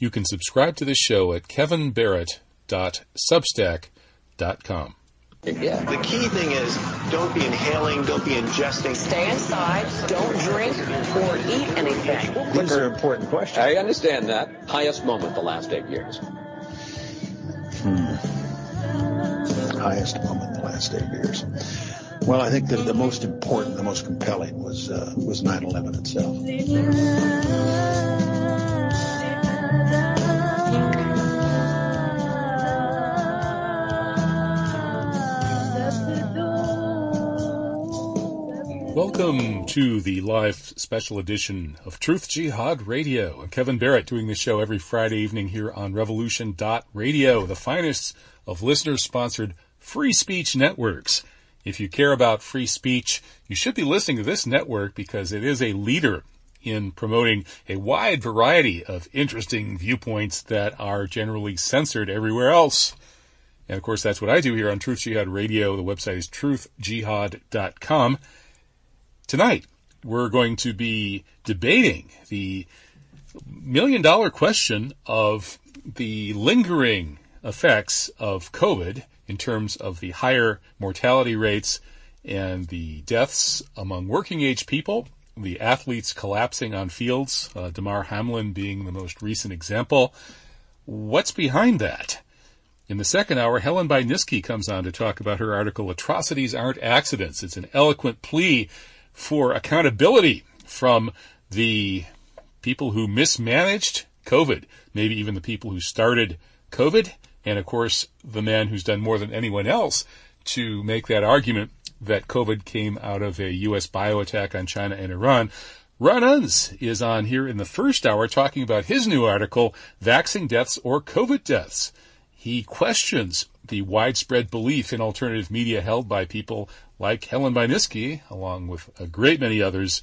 You can subscribe to this show at kevinbarrett.substack.com. Yeah. The key thing is don't be inhaling, don't be ingesting. Stay inside, don't drink or eat anything. These are important questions. I understand that. Highest moment the last eight years. Hmm. Highest moment the last eight years. Well, I think the, the most important, the most compelling was uh, was 9/11 itself. Welcome to the live special edition of Truth Jihad Radio. I'm Kevin Barrett doing this show every Friday evening here on Revolution.radio, the finest of listener sponsored free speech networks. If you care about free speech, you should be listening to this network because it is a leader in promoting a wide variety of interesting viewpoints that are generally censored everywhere else. And of course, that's what I do here on Truth Jihad Radio. The website is truthjihad.com. Tonight, we're going to be debating the million dollar question of the lingering effects of COVID in terms of the higher mortality rates and the deaths among working age people, the athletes collapsing on fields, uh, Damar Hamlin being the most recent example. What's behind that? In the second hour, Helen Buyniski comes on to talk about her article, Atrocities Aren't Accidents. It's an eloquent plea for accountability from the people who mismanaged COVID, maybe even the people who started COVID, and of course, the man who's done more than anyone else to make that argument that COVID came out of a U.S. bio attack on China and Iran. Ron Unz is on here in the first hour talking about his new article, Vaccine Deaths or COVID Deaths. He questions the widespread belief in alternative media held by people like Helen Buyniski, along with a great many others,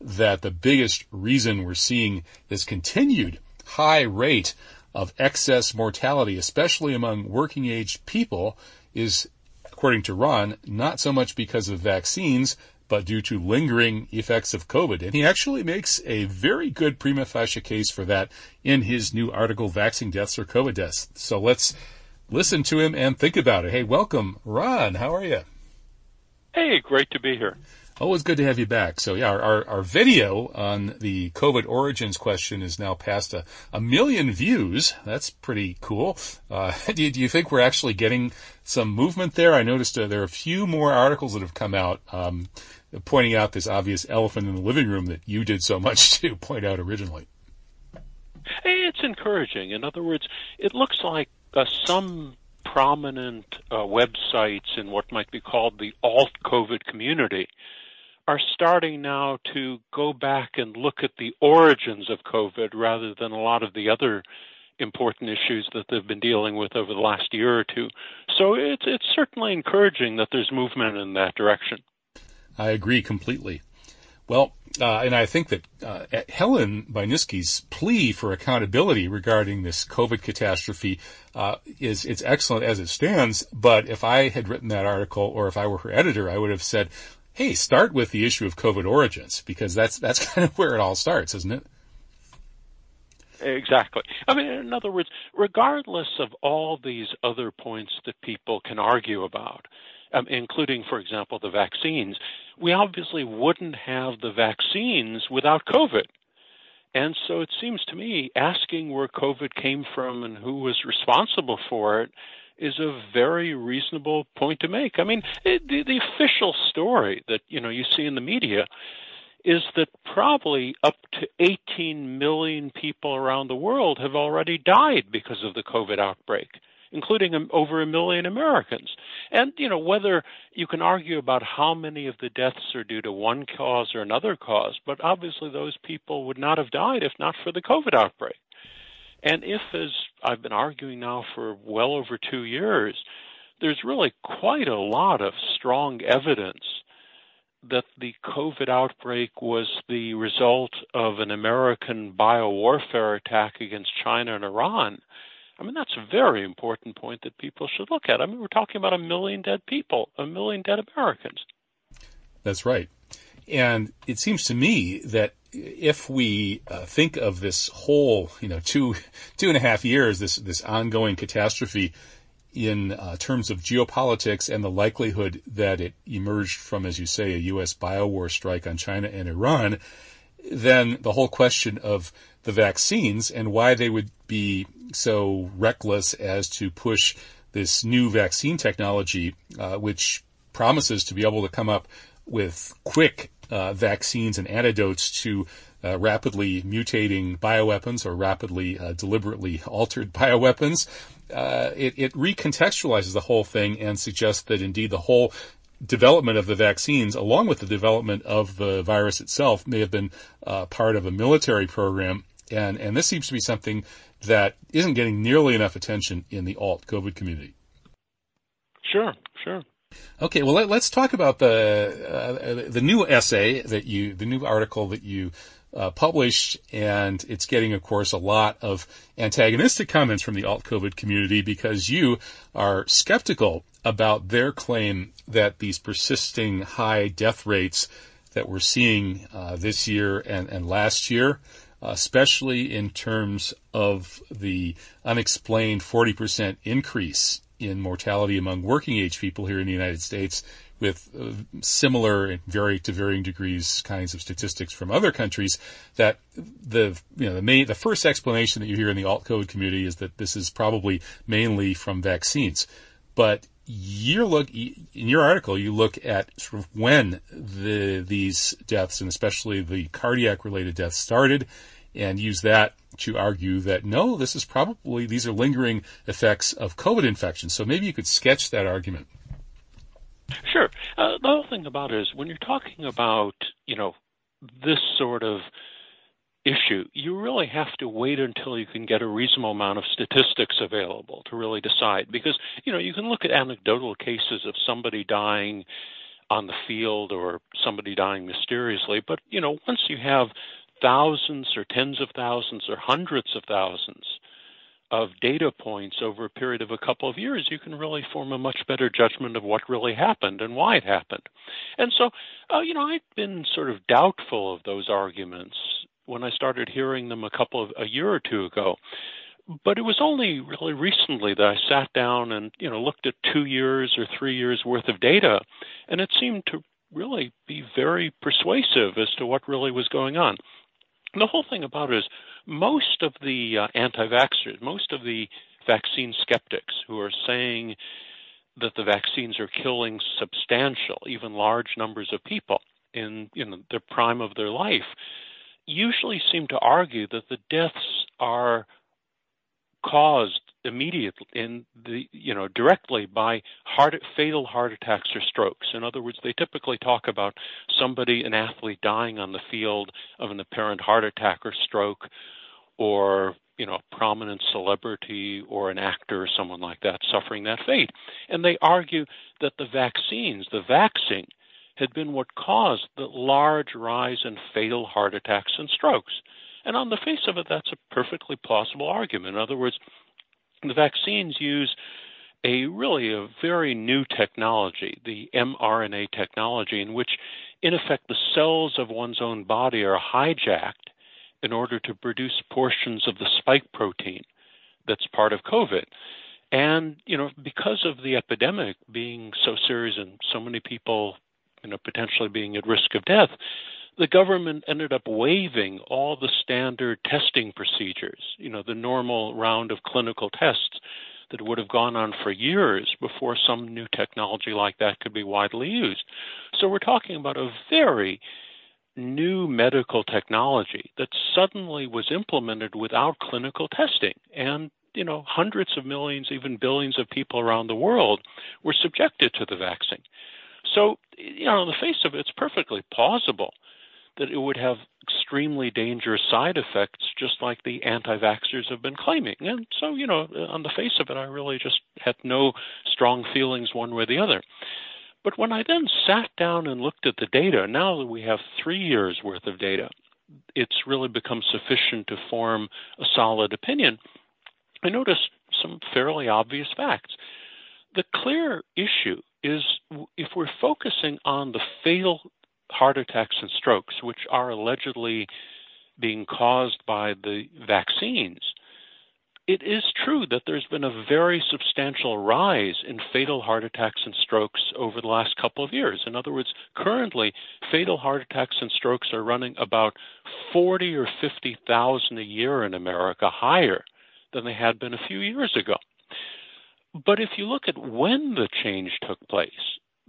that the biggest reason we're seeing this continued high rate of excess mortality, especially among working age people, is, according to Ron, not so much because of vaccines, but due to lingering effects of COVID. And he actually makes a very good prima facie case for that in his new article, Vaccine Deaths or COVID Deaths. So let's listen to him and think about it. Hey, welcome, Ron. How are you? Hey, great to be here. Always good to have you back. So yeah, our, our video on the COVID origins question is now past a, a million views. That's pretty cool. Uh, do, you, do, you, think we're actually getting some movement there? I noticed uh, there are a few more articles that have come out um, pointing out this obvious elephant in the living room that you did so much to point out originally. It's encouraging. In other words, it looks like uh, some prominent uh, websites in what might be called the alt COVID community are starting now to go back and look at the origins of COVID rather than a lot of the other important issues that they've been dealing with over the last year or two. So it's it's certainly encouraging that there's movement in that direction. I agree completely. Well, uh, and I think that uh, Helen Buyniski's plea for accountability regarding this COVID catastrophe uh, is it's excellent as it stands. But if I had written that article, or if I were her editor, I would have said, "Hey, start with the issue of COVID origins because that's that's kind of where it all starts, isn't it?" Exactly. I mean, in other words, regardless of all these other points that people can argue about, um, including, for example, the vaccines, we obviously wouldn't have the vaccines without COVID. And so it seems to me asking where COVID came from and who was responsible for it is a very reasonable point to make. I mean, it, the, the official story that you know you see in the media is that probably up to 18 million people around the world have already died because of the COVID outbreak including um, over a million Americans. And, you know, whether you can argue about how many of the deaths are due to one cause or another cause, but obviously those people would not have died if not for the COVID outbreak. And if, as I've been arguing now for well over two years, there's really quite a lot of strong evidence that the COVID outbreak was the result of an American biowarfare attack against China and Iran, I mean, that's a very important point that people should look at. I mean, we're talking about a million dead people, a million dead Americans. That's right. And it seems to me that if we uh, think of this whole, you know, two two and a half years, this this ongoing catastrophe in uh, terms of geopolitics and the likelihood that it emerged from, as you say, a U.S. biowar strike on China and Iran, then the whole question of the vaccines and why they would be so reckless as to push this new vaccine technology, uh, which promises to be able to come up with quick uh, vaccines and antidotes to uh, rapidly mutating bioweapons or rapidly uh, deliberately altered bioweapons. Uh, it, it recontextualizes the whole thing and suggests that indeed the whole development of the vaccines, along with the development of the virus itself, may have been uh, part of a military program. And, and this seems to be something that isn't getting nearly enough attention in the alt COVID community. Sure, sure. Okay, well let, us talk about the uh, the new essay that you, the new article that you uh, published, and it's getting, of course, a lot of antagonistic comments from the alt COVID community because you are skeptical about their claim that these persisting high death rates that we're seeing uh, this year and, and last year, especially in terms of the unexplained 40% increase in mortality among working age people here in the United States with uh, similar very to varying degrees kinds of statistics from other countries that the you know the main the first explanation that you hear in the alt COVID community is that this is probably mainly from vaccines. But you look in your article you look at sort of when the these deaths and especially the cardiac related deaths started and use that to argue that no, this is probably, these are lingering effects of COVID infection. So maybe you could sketch that argument. Sure. Uh, the whole thing about it is when you're talking about, you know, this sort of issue, you really have to wait until you can get a reasonable amount of statistics available to really decide. Because, you know, you can look at anecdotal cases of somebody dying on the field or somebody dying mysteriously, but, you know, once you have thousands or tens of thousands or hundreds of thousands of data points over a period of a couple of years, you can really form a much better judgment of what really happened and why it happened. And so, uh, you know, I've been sort of doubtful of those arguments when I started hearing them a couple of a year or two ago. But it was only really recently that I sat down and you know looked at two years or three years worth of data, and it seemed to really be very persuasive as to what really was going on the whole thing about it is most of the uh, anti vaxxers, most of the vaccine skeptics who are saying that the vaccines are killing substantial, even large numbers of people in, in the prime of their life, usually seem to argue that the deaths are caused immediately in the you know directly by heart fatal heart attacks or strokes. In other words they typically talk about somebody an athlete dying on the field of an apparent heart attack or stroke or you know a prominent celebrity or an actor or someone like that suffering that fate. And they argue that the vaccines the vaccine had been what caused the large rise in fatal heart attacks and strokes. And on the face of it, that's a perfectly plausible argument. In other words, the vaccines use a really a very new technology, the mRNA technology, in which, in effect, the cells of one's own body are hijacked in order to produce portions of the spike protein that's part of COVID. And, you know, because of the epidemic being so serious and so many people, you know, potentially being at risk of death, the government ended up waiving all the standard testing procedures, you know, the normal round of clinical tests that would have gone on for years before some new technology like that could be widely used. So we're talking about a very new medical technology that suddenly was implemented without clinical testing. And, you know, hundreds of millions, even billions of people around the world were subjected to the vaccine. So, you know, on the face of it, it's perfectly plausible that it would have extremely dangerous side effects, just like the anti vaxxers have been claiming. And so, you know, uh, on the face of it, I really just had no strong feelings one way or the other. But when I then sat down and looked at the data, now that we have three years worth of data, it's really become sufficient to form a solid opinion. I noticed some fairly obvious facts. The clear issue is if we're focusing on the fatal heart attacks and strokes, which are allegedly being caused by the vaccines, it is true that there's been a very substantial rise in fatal heart attacks and strokes over the last couple of years. In other words, currently, fatal heart attacks and strokes are running about 40 or 50,000 a year in America higher than they had been a few years ago. But if you look at when the change took place,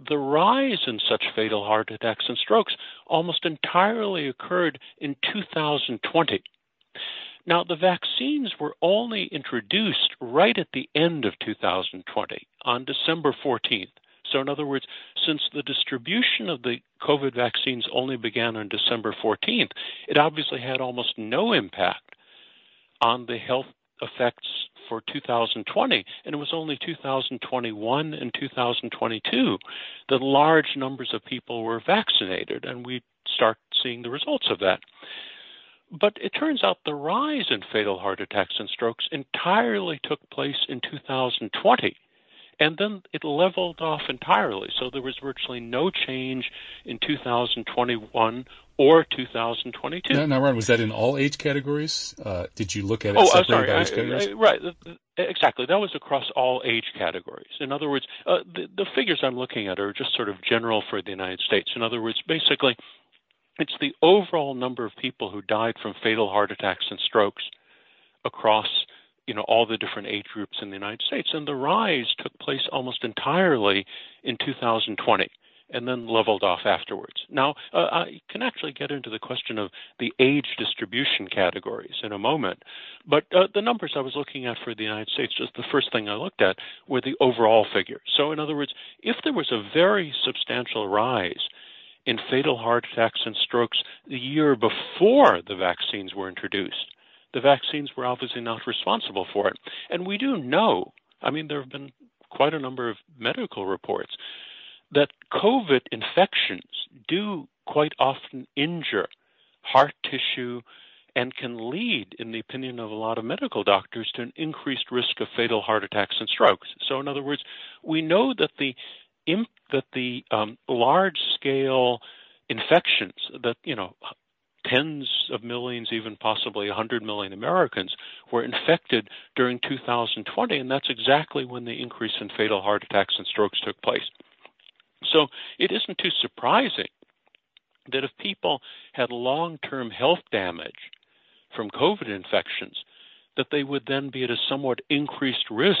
the rise in such fatal heart attacks and strokes almost entirely occurred in 2020. Now, the vaccines were only introduced right at the end of 2020, on December 14th. So, in other words, since the distribution of the COVID vaccines only began on December 14th, it obviously had almost no impact on the health effects for 2020, and it was only 2021 and 2022 that large numbers of people were vaccinated, and we start seeing the results of that. But it turns out the rise in fatal heart attacks and strokes entirely took place in 2020 and then it leveled off entirely. So there was virtually no change in 2021 or 2022. Now, now Ron, was that in all age categories? Uh, did you look at it oh, sorry, by age categories? I, I, right, exactly. That was across all age categories. In other words, uh, the, the figures I'm looking at are just sort of general for the United States. In other words, basically, it's the overall number of people who died from fatal heart attacks and strokes across you know all the different age groups in the United States, and the rise took place almost entirely in 2020 and then leveled off afterwards. Now, uh, I can actually get into the question of the age distribution categories in a moment, but uh, the numbers I was looking at for the United States, just the first thing I looked at, were the overall figures. So, in other words, if there was a very substantial rise in fatal heart attacks and strokes the year before the vaccines were introduced, the vaccines were obviously not responsible for it. And we do know, I mean, there have been quite a number of medical reports that COVID infections do quite often injure heart tissue and can lead, in the opinion of a lot of medical doctors, to an increased risk of fatal heart attacks and strokes. So, in other words, we know that the imp- that the um, large scale infections that you know tens of millions, even possibly 100 million Americans were infected during 2020, and that's exactly when the increase in fatal heart attacks and strokes took place. So it isn't too surprising that if people had long term health damage from COVID infections, that they would then be at a somewhat increased risk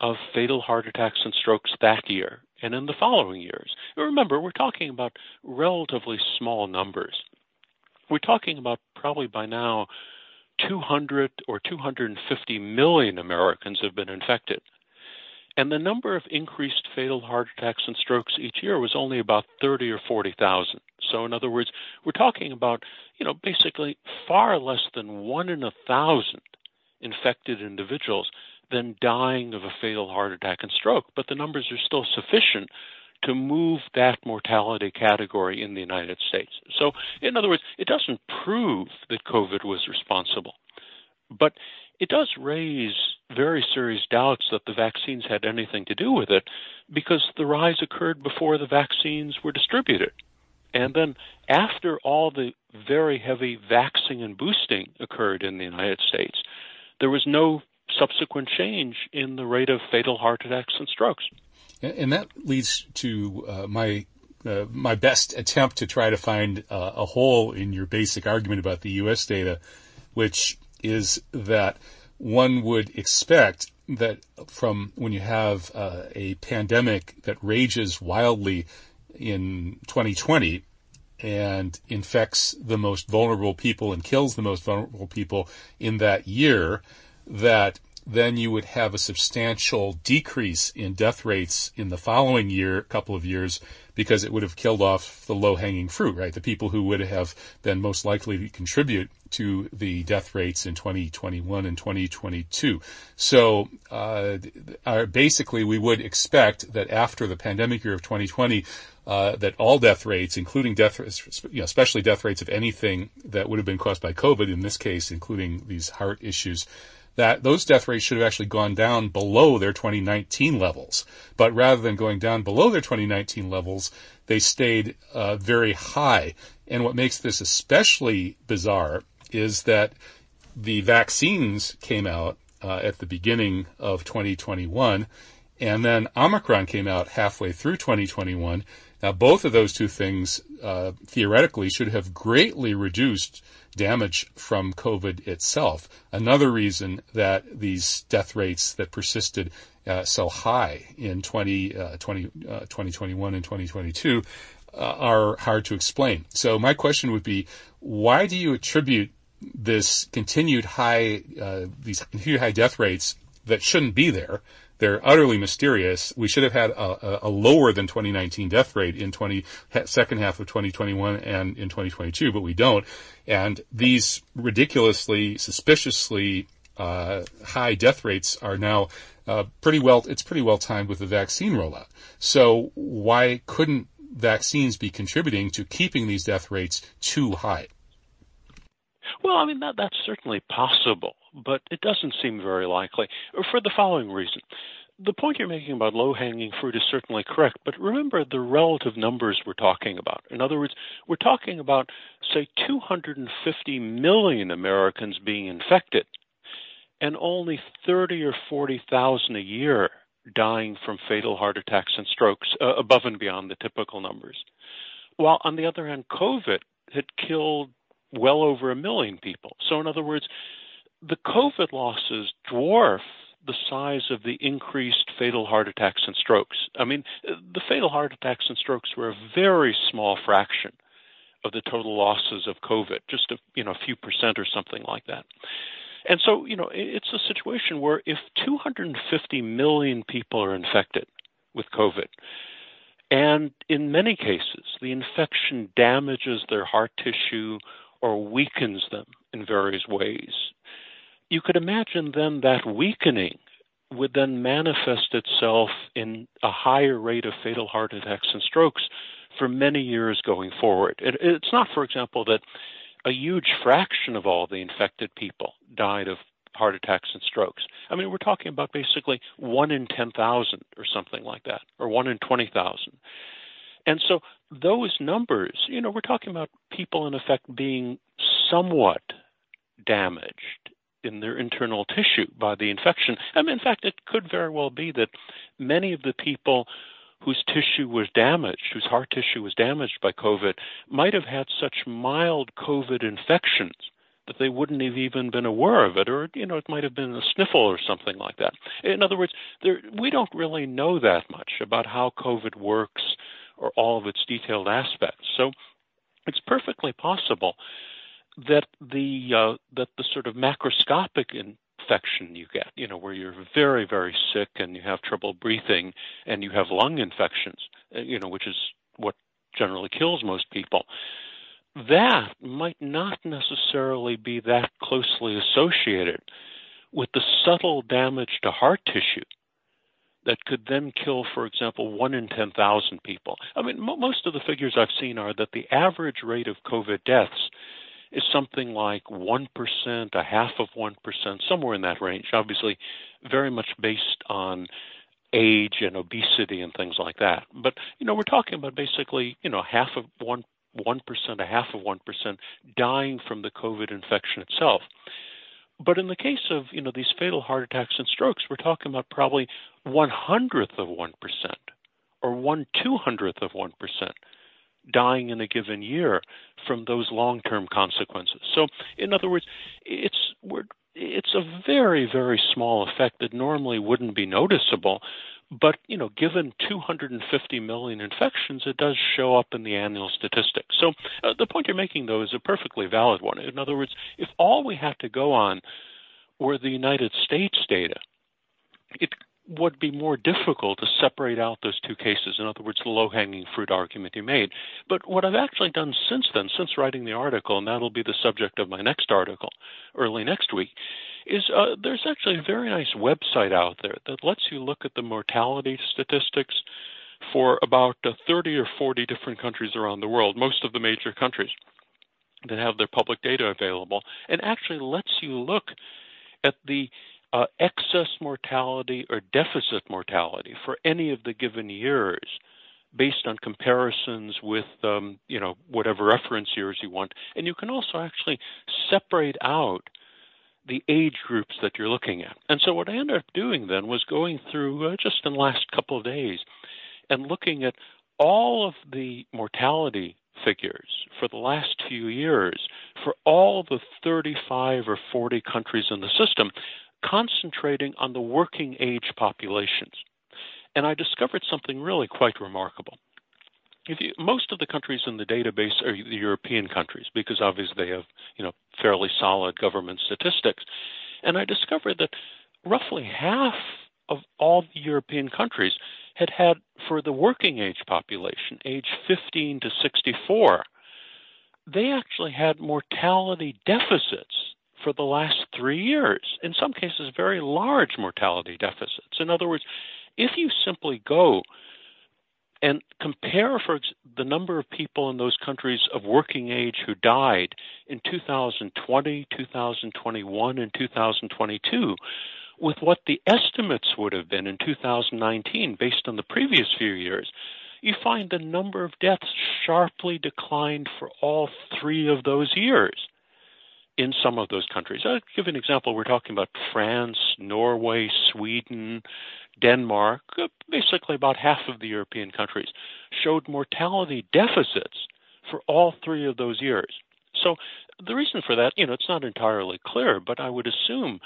of fatal heart attacks and strokes that year and in the following years. Remember, we're talking about relatively small numbers we're talking about probably by now 200 or 250 million Americans have been infected. And the number of increased fatal heart attacks and strokes each year was only about 30 or 40,000. So, in other words, we're talking about, you know, basically far less than one in a thousand infected individuals than dying of a fatal heart attack and stroke. But the numbers are still sufficient to move that mortality category in the United States. So, in other words, it doesn't prove that COVID was responsible, but it does raise very serious doubts that the vaccines had anything to do with it because the rise occurred before the vaccines were distributed. And then, after all the very heavy vaccine and boosting occurred in the United States, there was no subsequent change in the rate of fatal heart attacks and strokes. And that leads to uh, my uh, my best attempt to try to find uh, a hole in your basic argument about the U.S. data, which is that one would expect that from when you have uh, a pandemic that rages wildly in 2020 and infects the most vulnerable people and kills the most vulnerable people in that year, that then you would have a substantial decrease in death rates in the following year, couple of years, because it would have killed off the low hanging fruit, right? The people who would have been most likely to contribute to the death rates in 2021 and 2022. So, uh, basically, we would expect that after the pandemic year of 2020, uh, that all death rates, including death, you know, especially death rates of anything that would have been caused by COVID, in this case, including these heart issues, that those death rates should have actually gone down below their 2019 levels. But rather than going down below their 2019 levels, they stayed uh, very high. And what makes this especially bizarre is that the vaccines came out uh, at the beginning of 2021, and then Omicron came out halfway through 2021. Now, both of those two things uh, theoretically should have greatly reduced damage from COVID itself. Another reason that these death rates that persisted uh, so high in 20, uh, 20, uh, 2021 and 2022 uh, are hard to explain. So my question would be, why do you attribute this continued high, uh, these continued high death rates that shouldn't be there they're utterly mysterious. We should have had a, a, lower than 2019 death rate in 20 second half of 2021 and in 2022, but we don't. And these ridiculously, suspiciously uh, high death rates are now uh, pretty well. It's pretty well timed with the vaccine rollout. So why couldn't vaccines be contributing to keeping these death rates too high? Well, I mean that that's certainly possible but it doesn't seem very likely for the following reason. The point you're making about low hanging fruit is certainly correct, but remember the relative numbers we're talking about. In other words, we're talking about, say, 250 million Americans being infected and only 30 or 40,000 a year dying from fatal heart attacks and strokes uh, above and beyond the typical numbers. While on the other hand, COVID had killed well over a million people. So, in other words, the COVID losses dwarf the size of the increased fatal heart attacks and strokes. I mean, the fatal heart attacks and strokes were a very small fraction of the total losses of COVID, just a you know a few percent or something like that. And so, you know, it's a situation where if 250 million people are infected with COVID, and in many cases the infection damages their heart tissue or weakens them in various ways, you could imagine then that weakening would then manifest itself in a higher rate of fatal heart attacks and strokes for many years going forward. It, it's not, for example, that a huge fraction of all the infected people died of heart attacks and strokes. I mean, we're talking about basically one in 10,000 or something like that, or one in 20,000. And so those numbers, you know, we're talking about people in effect being somewhat damaged in their internal tissue by the infection. And in fact, it could very well be that many of the people whose tissue was damaged, whose heart tissue was damaged by COVID, might have had such mild COVID infections that they wouldn't have even been aware of it, or you know, it might have been a sniffle or something like that. In other words, there, we don't really know that much about how COVID works or all of its detailed aspects. So it's perfectly possible that the uh, that the sort of macroscopic infection you get, you know, where you're very very sick and you have trouble breathing and you have lung infections, uh, you know, which is what generally kills most people. That might not necessarily be that closely associated with the subtle damage to heart tissue that could then kill, for example, one in 10,000 people. I mean, most of the figures I've seen are that the average rate of COVID deaths is something like 1%, a half of 1%, somewhere in that range, obviously very much based on age and obesity and things like that. But, you know, we're talking about basically, you know, half of 1 1%, a half of 1% dying from the COVID infection itself. But in the case of, you know, these fatal heart attacks and strokes, we're talking about probably one hundredth of 1% or one two hundredth of 1% dying in a given year from those long-term consequences. So, in other words, it's it's a very very small effect that normally wouldn't be noticeable, but you know, given 250 million infections, it does show up in the annual statistics. So, uh, the point you're making though is a perfectly valid one. In other words, if all we had to go on were the United States data, it would be more difficult to separate out those two cases. In other words, the low hanging fruit argument you made. But what I've actually done since then, since writing the article, and that'll be the subject of my next article early next week, is uh, there's actually a very nice website out there that lets you look at the mortality statistics for about uh, 30 or 40 different countries around the world, most of the major countries that have their public data available, and actually lets you look at the uh, excess mortality or deficit mortality for any of the given years based on comparisons with um, you know whatever reference years you want. And you can also actually separate out the age groups that you're looking at. And so what i ended up doing then was going through uh, just in the last couple of days and looking at all of the mortality figures for the last few years for all the 35 or 40 countries in the system concentrating on the working age populations. And I discovered something really quite remarkable. You, most of the countries in the database are the European countries because obviously they have, you know, fairly solid government statistics. And I discovered that roughly half of all the European countries had had for the working age population, age 15 to 64, they actually had mortality deficits for the last three years, in some cases, very large mortality deficits. In other words, if you simply go and compare for the number of people in those countries of working age who died in 2020, 2021, and 2022 with what the estimates would have been in 2019 based on the previous few years, you find the number of deaths sharply declined for all three of those years in some of those countries. I'll give an example. We're talking about France, Norway, Sweden, Denmark, uh, basically about half of the European countries showed mortality deficits for all three of those years. So the reason for that, you know, it's not entirely clear, but I would assume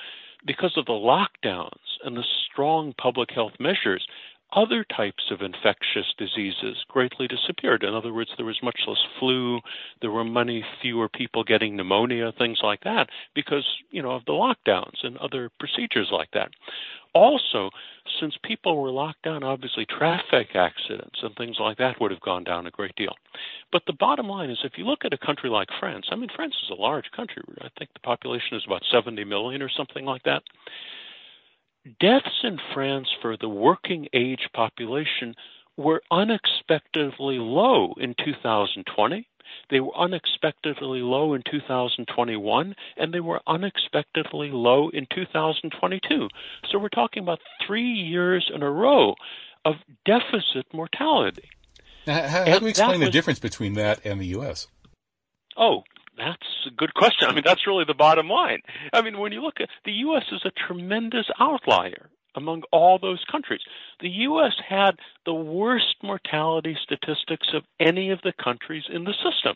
because of the lockdowns and the strong public health measures, other types of infectious diseases greatly disappeared. In other words, there was much less flu, there were many fewer people getting pneumonia, things like that, because, you know, of the lockdowns and other procedures like that. Also, since people were locked down, obviously traffic accidents and things like that would have gone down a great deal. But the bottom line is if you look at a country like France, I mean, France is a large country. I think the population is about 70 million or something like that. Deaths in France for the working age population were unexpectedly low in 2020. They were unexpectedly low in 2021, and they were unexpectedly low in 2022. So we're talking about three years in a row of deficit mortality. Now, how, how do we explain was, the difference between that and the U.S.? Oh, that's a good question. I mean, that's really the bottom line. I mean, when you look at the U.S. is a tremendous outlier among all those countries. The U.S. had the worst mortality statistics of any of the countries in the system.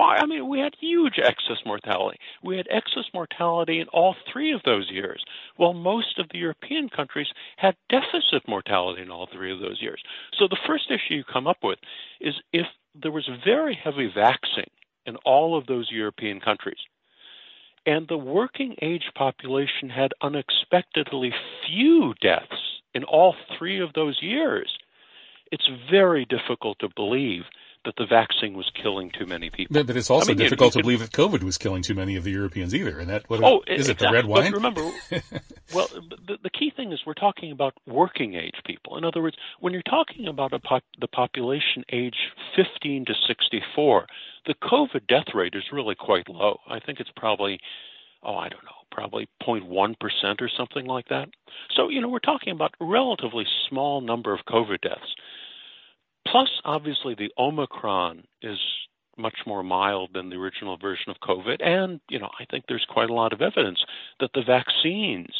I mean, we had huge excess mortality. We had excess mortality in all three of those years, while most of the European countries had deficit mortality in all three of those years. So the first issue you come up with is if there was very heavy vaxing in all of those European countries. And the working age population had unexpectedly few deaths in all three of those years. It's very difficult to believe that the vaccine was killing too many people. But, it's also I mean, difficult you, you to believe that COVID was killing too many of the Europeans either. And that what oh, is exactly. it the red wine? But remember, well, the, the, key thing is we're talking about working age people. In other words, when you're talking about pop, the population age 15 to 64, the COVID death rate is really quite low. I think it's probably oh, I don't know, probably 0.1% or something like that. So, you know, we're talking about a relatively small number of COVID deaths. Plus, obviously, the Omicron is much more mild than the original version of COVID. And, you know, I think there's quite a lot of evidence that the vaccines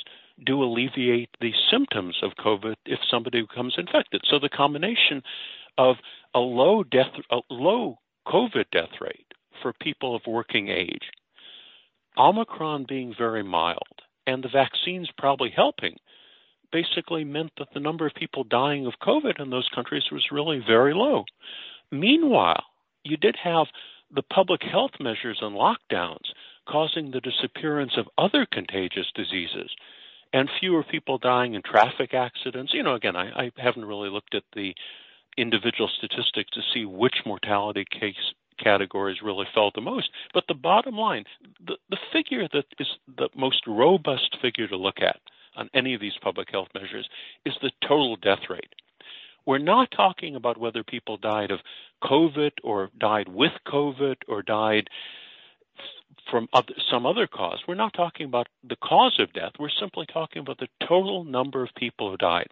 do alleviate the symptoms of COVID if somebody becomes infected. So the combination of a low death, a low COVID death rate for people of working age, Omicron being very mild, and the vaccines probably helping basically meant that the number of people dying of COVID in those countries was really very low. Meanwhile, you did have the public health measures and lockdowns causing the disappearance of other contagious diseases and fewer people dying in traffic accidents. You know, again, I, I haven't really looked at the individual statistics to see which mortality case categories really felt the most. But the bottom line, the, the figure that is the most robust figure to look at on any of these public health measures is the total death rate. We're not talking about whether people died of COVID or died with COVID or died from other, some other cause. We're not talking about the cause of death. We're simply talking about the total number of people who died.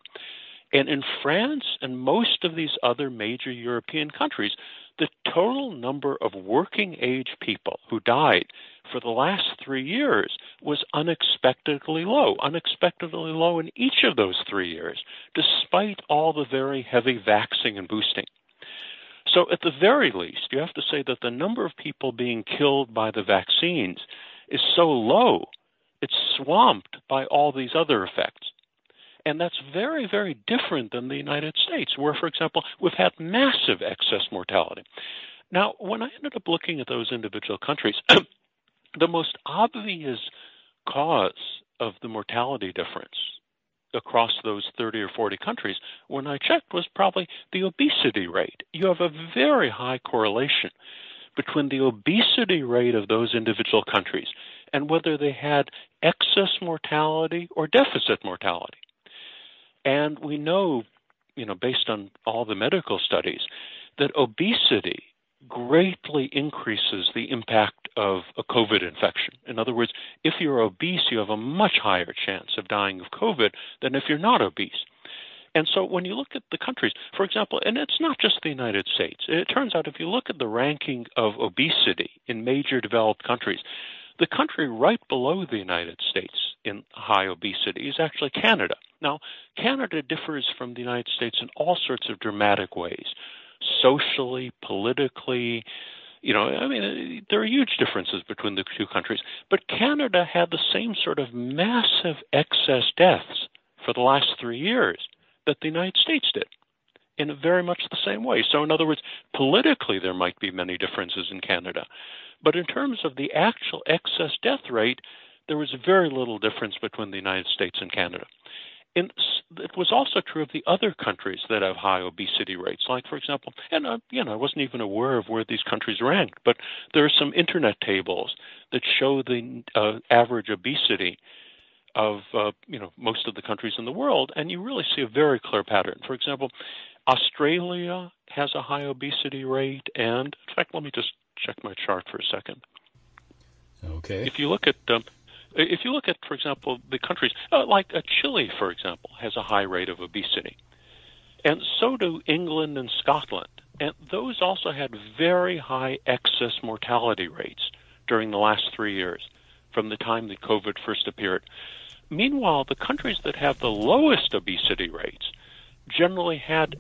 And in France and most of these other major European countries, the total number of working age people who died for the last three years was unexpectedly low, unexpectedly low in each of those three years, despite all the very heavy vaxing and boosting. So, at the very least, you have to say that the number of people being killed by the vaccines is so low, it's swamped by all these other effects. And that's very, very different than the United States, where, for example, we've had massive excess mortality. Now, when I ended up looking at those individual countries, the most obvious cause of the mortality difference across those 30 or 40 countries, when I checked, was probably the obesity rate. You have a very high correlation between the obesity rate of those individual countries and whether they had excess mortality or deficit mortality. And we know, you know, based on all the medical studies, that obesity greatly increases the impact of a COVID infection. In other words, if you're obese, you have a much higher chance of dying of COVID than if you're not obese. And so when you look at the countries, for example, and it's not just the United States, it turns out if you look at the ranking of obesity in major developed countries, the country right below the United States in high obesity is actually Canada. Now, Canada differs from the United States in all sorts of dramatic ways socially, politically. You know, I mean, there are huge differences between the two countries. But Canada had the same sort of massive excess deaths for the last three years that the United States did in very much the same way. So, in other words, politically, there might be many differences in Canada. But in terms of the actual excess death rate, there was very little difference between the United States and Canada. And it was also true of the other countries that have high obesity rates, like, for example, and uh, you know, I wasn't even aware of where these countries ranked, but there are some internet tables that show the uh, average obesity of uh, you know most of the countries in the world, and you really see a very clear pattern. For example, Australia has a high obesity rate, and in fact, let me just check my chart for a second. Okay. If you look at um, if you look at, for example, the countries uh, like uh, Chile, for example, has a high rate of obesity, and so do England and Scotland, and those also had very high excess mortality rates during the last three years, from the time that COVID first appeared. Meanwhile, the countries that have the lowest obesity rates generally had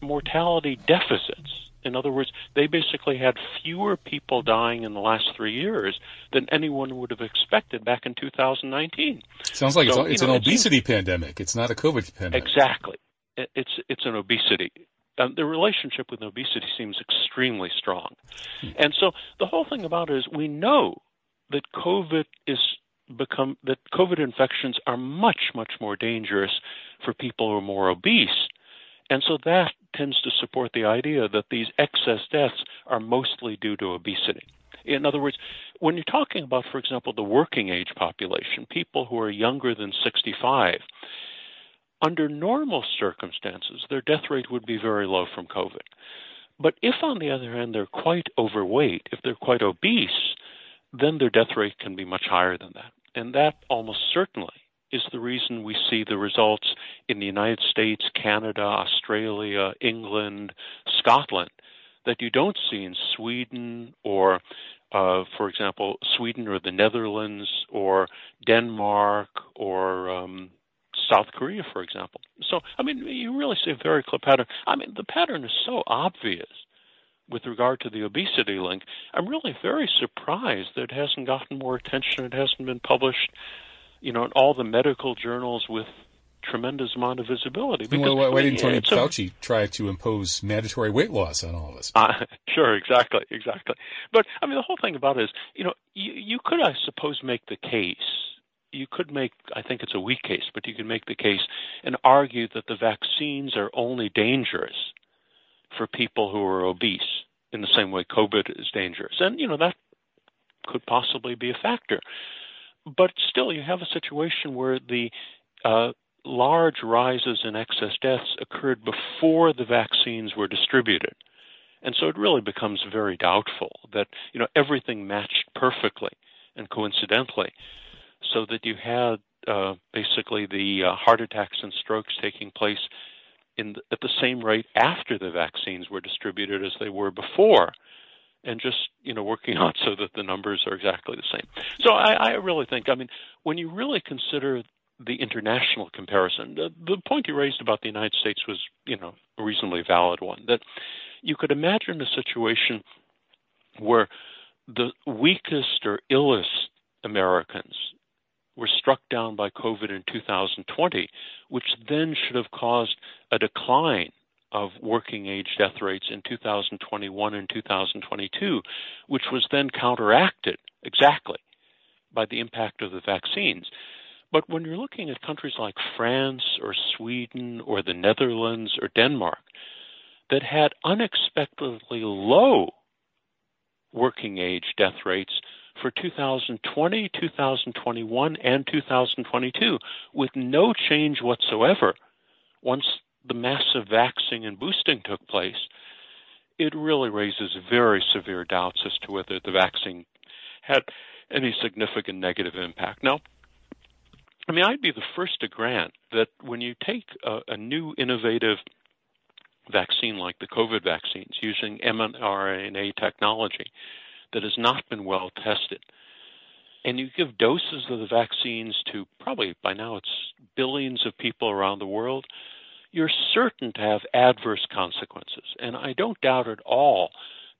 mortality deficits in other words, they basically had fewer people dying in the last three years than anyone would have expected back in 2019. Sounds like so, it's, it's know, an obesity it seems, pandemic. It's not a COVID pandemic. Exactly. It's it's an obesity. Um, the relationship with obesity seems extremely strong, hmm. and so the whole thing about it is we know that COVID is become that COVID infections are much much more dangerous for people who are more obese and so that tends to support the idea that these excess deaths are mostly due to obesity. In other words, when you're talking about, for example, the working age population, people who are younger than 65, under normal circumstances, their death rate would be very low from COVID. But if, on the other hand, they're quite overweight, if they're quite obese, then their death rate can be much higher than that. And that almost certainly is the reason we see the results in the United States, Canada, Australia, England, Scotland that you don't see in Sweden or, uh, for example, Sweden or the Netherlands or Denmark or um, South Korea, for example. So, I mean, you really see a very clear pattern. I mean, the pattern is so obvious with regard to the obesity link. I'm really very surprised that it hasn't gotten more attention. It hasn't been published you know, in all the medical journals with tremendous amount of visibility. Because, well, why, didn't Tony Fauci a, try to impose mandatory weight loss on all of us? Uh, sure, exactly, exactly. But I mean, the whole thing about it is, you know, you, you could, I suppose, make the case. You could make, I think it's a weak case, but you could make the case and argue that the vaccines are only dangerous for people who are obese in the same way COVID is dangerous. And, you know, that could possibly be a factor but still, you have a situation where the uh, large rises in excess deaths occurred before the vaccines were distributed. And so it really becomes very doubtful that you know everything matched perfectly and coincidentally, so that you had uh, basically the uh, heart attacks and strokes taking place in the, at the same rate after the vaccines were distributed as they were before, and just you know working out so that the numbers are exactly the same. So I, I really think, I mean, when you really consider the international comparison, the, the point you raised about the United States was you know a reasonably valid one. That you could imagine a situation where the weakest or illest Americans were struck down by COVID in 2020, which then should have caused a decline of working age death rates in 2021 and 2022, which was then counteracted exactly by the impact of the vaccines. But when you're looking at countries like France or Sweden or the Netherlands or Denmark that had unexpectedly low working age death rates for 2020, 2021, and 2022 with no change whatsoever once the massive vaccine and boosting took place, it really raises very severe doubts as to whether the vaccine had any significant negative impact. Now, I mean, I'd be the first to grant that when you take a, a new innovative vaccine like the COVID vaccines using mRNA technology, that has not been well tested. And you give doses of the vaccines to probably by now it's billions of people around the world, you're certain to have adverse consequences. And I don't doubt at all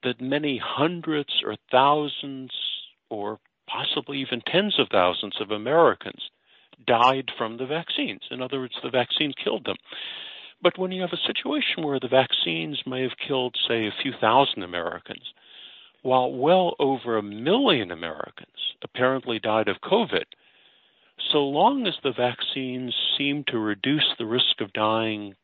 that many hundreds or thousands or possibly even tens of thousands of Americans died from the vaccines. In other words, the vaccine killed them. But when you have a situation where the vaccines may have killed, say, a few thousand Americans, while well over a million Americans apparently died of COVID, so long as the vaccines seem to reduce the risk of dying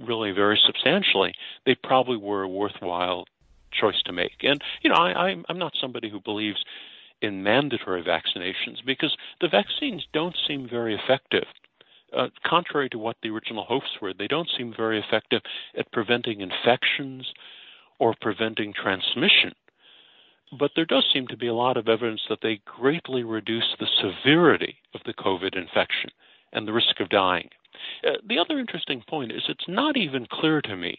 really very substantially, they probably were a worthwhile choice to make. And, you know, I, I'm not somebody who believes in mandatory vaccinations because the vaccines don't seem very effective. Uh, contrary to what the original hopes were, they don't seem very effective at preventing infections or preventing transmission but there does seem to be a lot of evidence that they greatly reduce the severity of the COVID infection and the risk of dying. Uh, the other interesting point is it's not even clear to me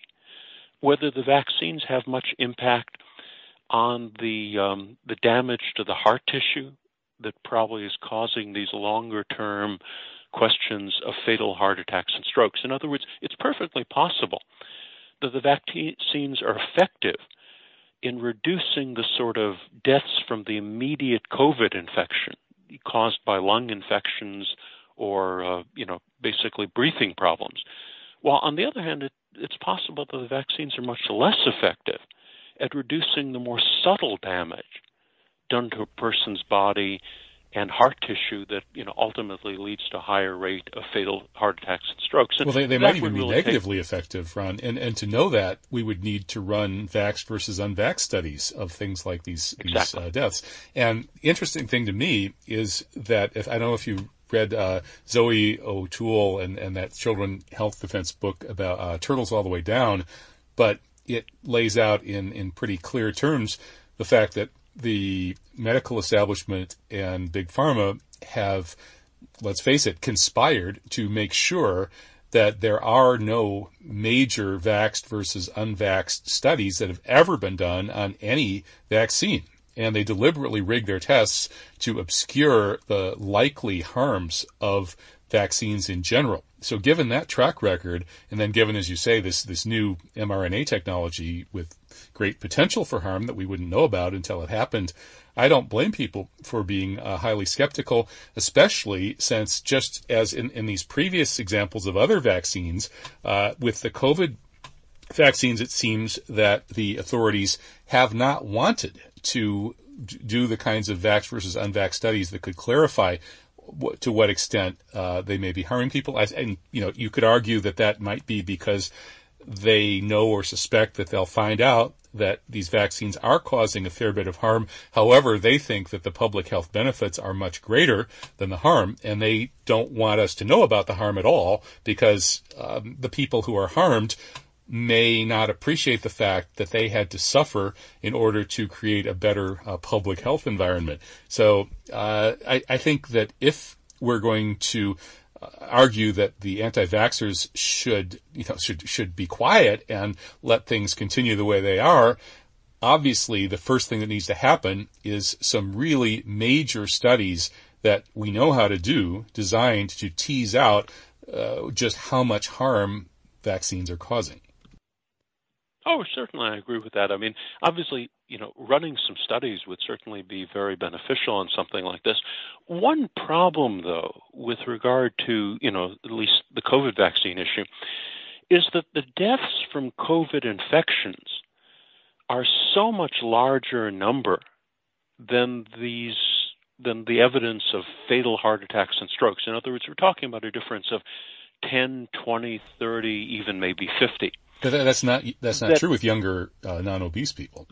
whether the vaccines have much impact on the um, the damage to the heart tissue that probably is causing these longer term questions of fatal heart attacks and strokes. In other words, it's perfectly possible that the vaccines are effective in reducing the sort of deaths from the immediate COVID infection caused by lung infections or, uh, you know, basically breathing problems. While on the other hand, it, it's possible that the vaccines are much less effective at reducing the more subtle damage done to a person's body and heart tissue that you know ultimately leads to higher rate of fatal heart attacks and strokes. And well, they, they might even be really negatively take... effective, Ron. And and to know that, we would need to run vax versus unvax studies of things like these exactly. these uh, deaths. And the interesting thing to me is that if I don't know if you read uh, Zoey O'Toole and and that children health defense book about uh, turtles all the way down, but it lays out in in pretty clear terms the fact that the medical establishment and big pharma have, let's face it, conspired to make sure that there are no major vaxxed versus unvaxxed studies that have ever been done on any vaccine. And they deliberately rig their tests to obscure the likely harms of vaccines in general. So given that track record, and then given, as you say, this, this new mRNA technology with great potential for harm that we wouldn't know about until it happened, I don't blame people for being uh, highly skeptical, especially since just as in, in these previous examples of other vaccines, uh, with the COVID vaccines, it seems that the authorities have not wanted to do the kinds of vax versus unvax studies that could clarify to what extent uh, they may be harming people. And you know, you could argue that that might be because they know or suspect that they'll find out that these vaccines are causing a fair bit of harm. However, they think that the public health benefits are much greater than the harm, and they don't want us to know about the harm at all because um, the people who are harmed may not appreciate the fact that they had to suffer in order to create a better uh, public health environment. So uh, I, I, think that if we're going to uh, argue that the anti-vaxxers should, you know, should should be quiet and let things continue the way they are, obviously the first thing that needs to happen is some really major studies that we know how to do, designed to tease out uh, just how much harm vaccines are causing. Oh, certainly, I agree with that. I mean, obviously, you know, running some studies would certainly be very beneficial on something like this. One problem, though, with regard to, you know, at least the COVID vaccine issue, is that the deaths from COVID infections are so much larger in number than these than the evidence of fatal heart attacks and strokes. In other words, we're talking about a difference of 10, 20, 30, even maybe 50. But that's not that's not that, true with younger uh, non-obese people.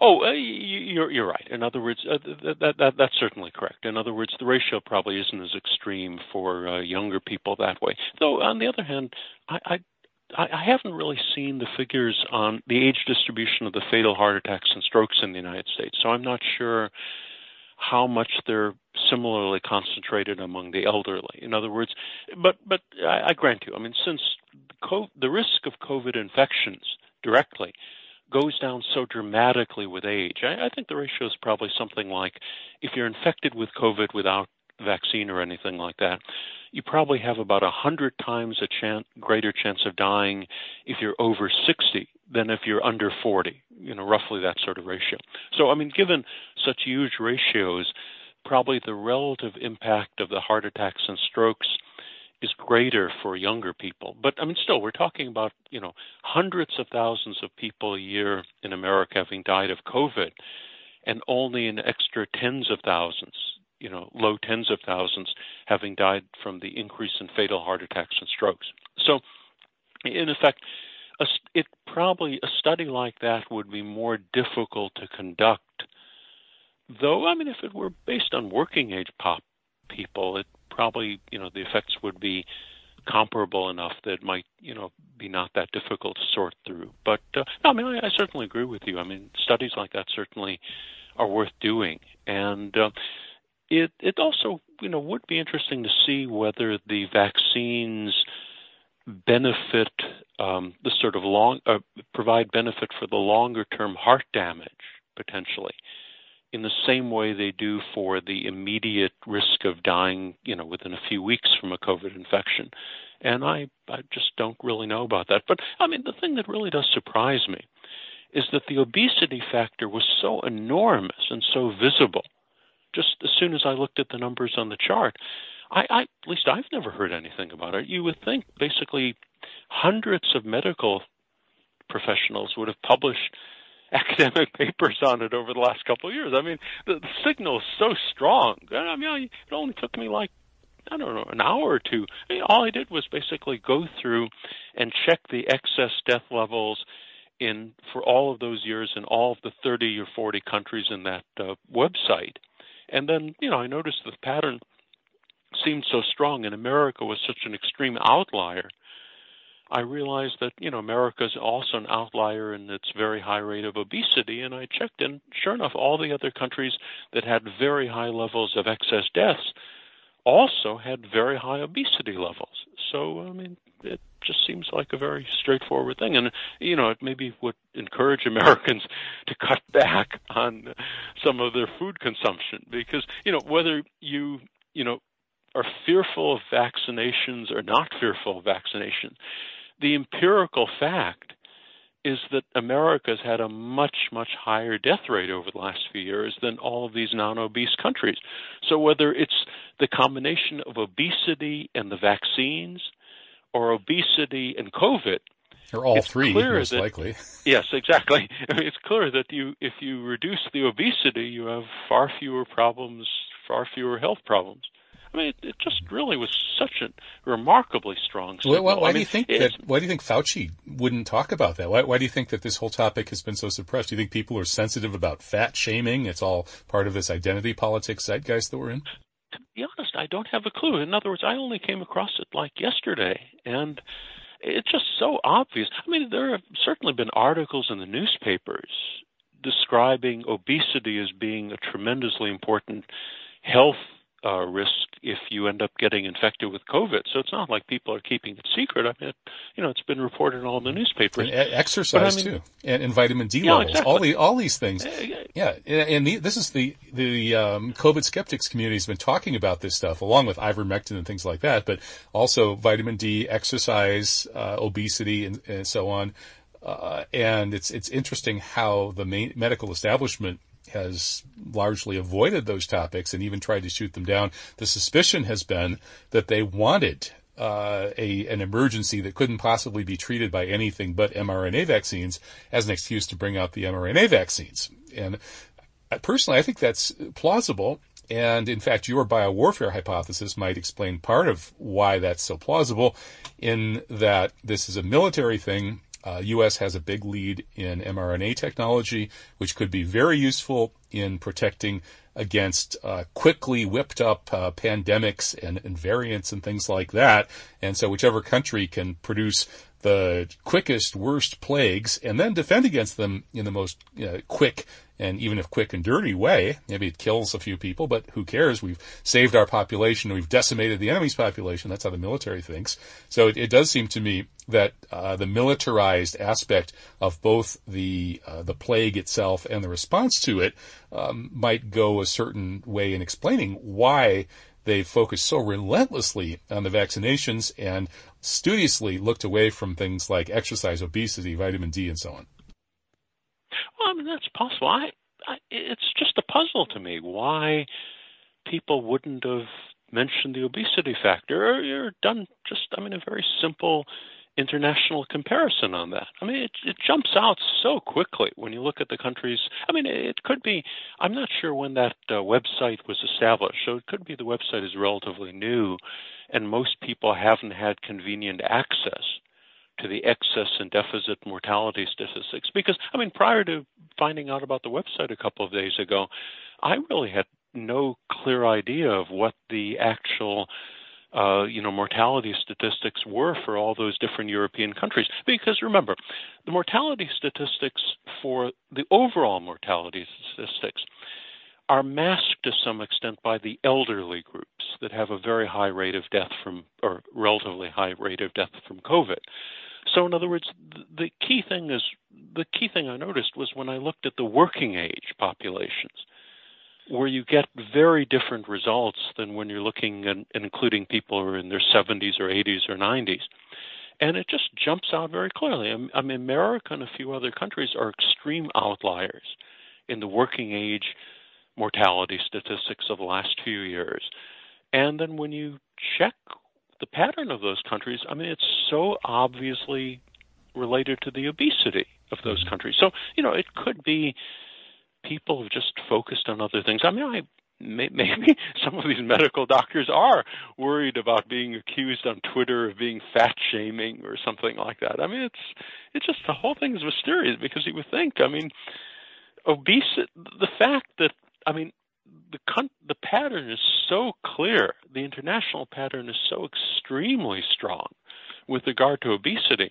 Oh, uh, you're you're right. In other words, uh, that, that that's certainly correct. In other words, the ratio probably isn't as extreme for uh, younger people that way. Though on the other hand, I, I I haven't really seen the figures on the age distribution of the fatal heart attacks and strokes in the United States, so I'm not sure how much they're similarly concentrated among the elderly. In other words, but but I, I grant you, I mean, since co- the risk of COVID infections directly goes down so dramatically with age, I, I think the ratio is probably something like if you're infected with COVID without vaccine or anything like that, you probably have about a hundred times a chance, greater chance of dying if you're over 60 than if you're under 40. You know, roughly that sort of ratio. So, I mean, given such huge ratios, probably the relative impact of the heart attacks and strokes is greater for younger people. But I mean, still, we're talking about you know hundreds of thousands of people a year in America having died of COVID, and only an extra tens of thousands, you know, low tens of thousands having died from the increase in fatal heart attacks and strokes. So, in effect, a, it probably a study like that would be more difficult to conduct. Though, I mean, if it were based on working age pop people, it probably you know the effects would be comparable enough that it might you know be not that difficult to sort through. But uh, I mean, I, I certainly agree with you. I mean, studies like that certainly are worth doing, and uh, it it also you know would be interesting to see whether the vaccines benefit um, the sort of long uh, provide benefit for the longer term heart damage potentially in the same way they do for the immediate risk of dying, you know, within a few weeks from a COVID infection. And I, I just don't really know about that. But I mean, the thing that really does surprise me is that the obesity factor was so enormous and so visible. Just as soon as I looked at the numbers on the chart, I, I at least I've never heard anything about it. You would think basically hundreds of medical professionals would have published academic papers on it over the last couple of years. I mean, the, the signal is so strong. I mean, it only took me like I don't know, an hour or two. I mean, all I did was basically go through and check the excess death levels in for all of those years in all of the 30 or 40 countries in that uh, website. And then, you know, I noticed the pattern seemed so strong, and America was such an extreme outlier. I realized that you know America is also an outlier in its very high rate of obesity, and I checked, and sure enough, all the other countries that had very high levels of excess deaths also had very high obesity levels. So I mean, it just seems like a very straightforward thing, and you know, it maybe would encourage Americans to cut back on some of their food consumption because you know whether you you know are fearful of vaccinations or not fearful of vaccination, the empirical fact is that America's had a much, much higher death rate over the last few years than all of these non obese countries. So, whether it's the combination of obesity and the vaccines or obesity and COVID, or all three, most that, likely. Yes, exactly. I mean, it's clear that you, if you reduce the obesity, you have far fewer problems, far fewer health problems. I mean, it, it just really was such a remarkably strong. Signal. Well, why I do you think that? Why do you think Fauci wouldn't talk about that? Why, why do you think that this whole topic has been so suppressed? Do you think people are sensitive about fat shaming? It's all part of this identity politics zeitgeist that we're in. To be honest, I don't have a clue. In other words, I only came across it like yesterday, and it's just so obvious. I mean, there have certainly been articles in the newspapers describing obesity as being a tremendously important health uh, risk if you end up getting infected with COVID. So it's not like people are keeping it secret. I mean, it, you know, it's been reported in all the newspapers. And exercise I mean, too, and, and, vitamin D yeah, levels. Exactly. All the all these things. Yeah, and the, this is the the um, COVID skeptics community has been talking about this stuff along with ivermectin and things like that, but also vitamin D, exercise, uh, obesity, and, and, so on. Uh, and it's it's interesting how the main medical establishment has largely avoided those topics and even tried to shoot them down. The suspicion has been that they wanted uh, a an emergency that couldn't possibly be treated by anything but mRNA vaccines as an excuse to bring out the mRNA vaccines. And uh, personally, I think that's plausible. And in fact, your biowarfare hypothesis might explain part of why that's so plausible in that this is a military thing uh, U.S. has a big lead in mRNA technology, which could be very useful in protecting against uh, quickly whipped up uh, pandemics and, and, variants and things like that. And so whichever country can produce the quickest, worst plagues and then defend against them in the most quick and even if quick and dirty way, maybe it kills a few people, but who cares? We've saved our population. We've decimated the enemy's population. That's how the military thinks. So it, it does seem to me that uh, the militarized aspect of both the uh, the plague itself and the response to it um, might go a certain way in explaining why they focused so relentlessly on the vaccinations and studiously looked away from things like exercise, obesity, vitamin D, and so on. Well, I mean that's possible. I, I it's just a puzzle to me why people wouldn't have mentioned the obesity factor or, or done just I mean a very simple international comparison on that. I mean, it, it jumps out so quickly when you look at the countries. I mean, it could be, I'm not sure when that uh, website was established, so it could be the website is relatively new and most people haven't had convenient access to the excess and deficit mortality statistics. Because, I mean, prior to finding out about the website a couple of days ago, I really had no clear idea of what the actual uh, you know, mortality statistics were for all those different European countries. Because remember, the mortality statistics for the overall mortality statistics are masked to some extent by the elderly groups that have a very high rate of death from, or relatively high rate of death from COVID. So, in other words, the key thing is the key thing I noticed was when I looked at the working age populations, where you get very different results than when you're looking and including people who are in their 70s or 80s or 90s. And it just jumps out very clearly. I mean, America and a few other countries are extreme outliers in the working age mortality statistics of the last few years. And then when you check the pattern of those countries, I mean, it's so obviously related to the obesity of those mm-hmm. countries. So, you know, it could be people have just focused on other things. I mean, I maybe some of these medical doctors are worried about being accused on Twitter of being fat shaming or something like that. I mean, it's it's just the whole thing is mysterious because you would think, I mean, obesity, the fact that I mean, the the pattern is so clear, the international pattern is so extremely strong with regard to obesity.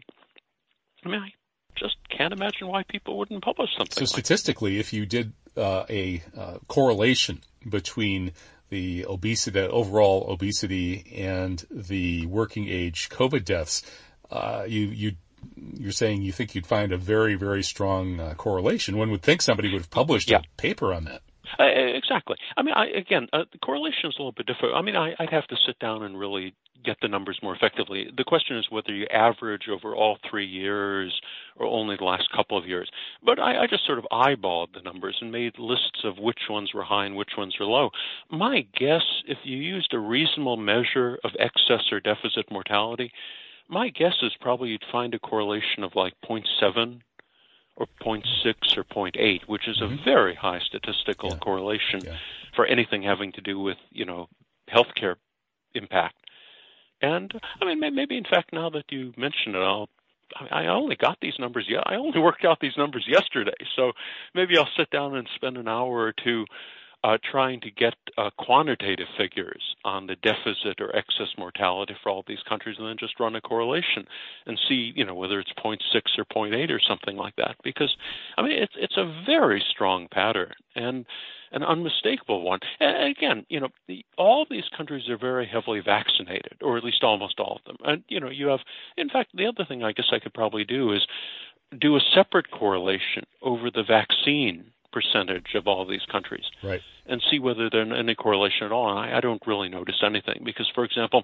I mean, I just can't imagine why people wouldn't publish something. So like statistically, that. if you did uh, a uh, correlation between the obesity, overall obesity, and the working age COVID deaths, uh, you you you're saying you think you'd find a very very strong uh, correlation. One would think somebody would have published yeah. a paper on that. Uh, exactly. I mean, I, again, uh, the correlation is a little bit different. I mean, I, would have to sit down and really get the numbers more effectively. The question is whether you average over all three years or only the last couple of years. But I, I just sort of eyeballed the numbers and made lists of which ones were high and which ones were low. My guess, if you used a reasonable measure of excess or deficit mortality, my guess is probably you'd find a correlation of like 0.7 or 0.6 or 0.8, which is mm-hmm. a very high statistical yeah. correlation yeah. for anything having to do with, you know, healthcare impact. And I mean, maybe in fact, now that you mention it, I'll. I only got these numbers. Yeah, I only worked out these numbers yesterday. So maybe I'll sit down and spend an hour or two uh, trying to get uh, quantitative figures on the deficit or excess mortality for all these countries, and then just run a correlation and see, you know, whether it's 0.6 or 0.8 or something like that. Because, I mean, it's it's a very strong pattern and an unmistakable one. And again, you know, the, all these countries are very heavily vaccinated, or at least almost all of them. And you know, you have, in fact, the other thing I guess I could probably do is do a separate correlation over the vaccine percentage of all these countries. Right. And see whether there's any correlation at all. And I, I don't really notice anything because, for example,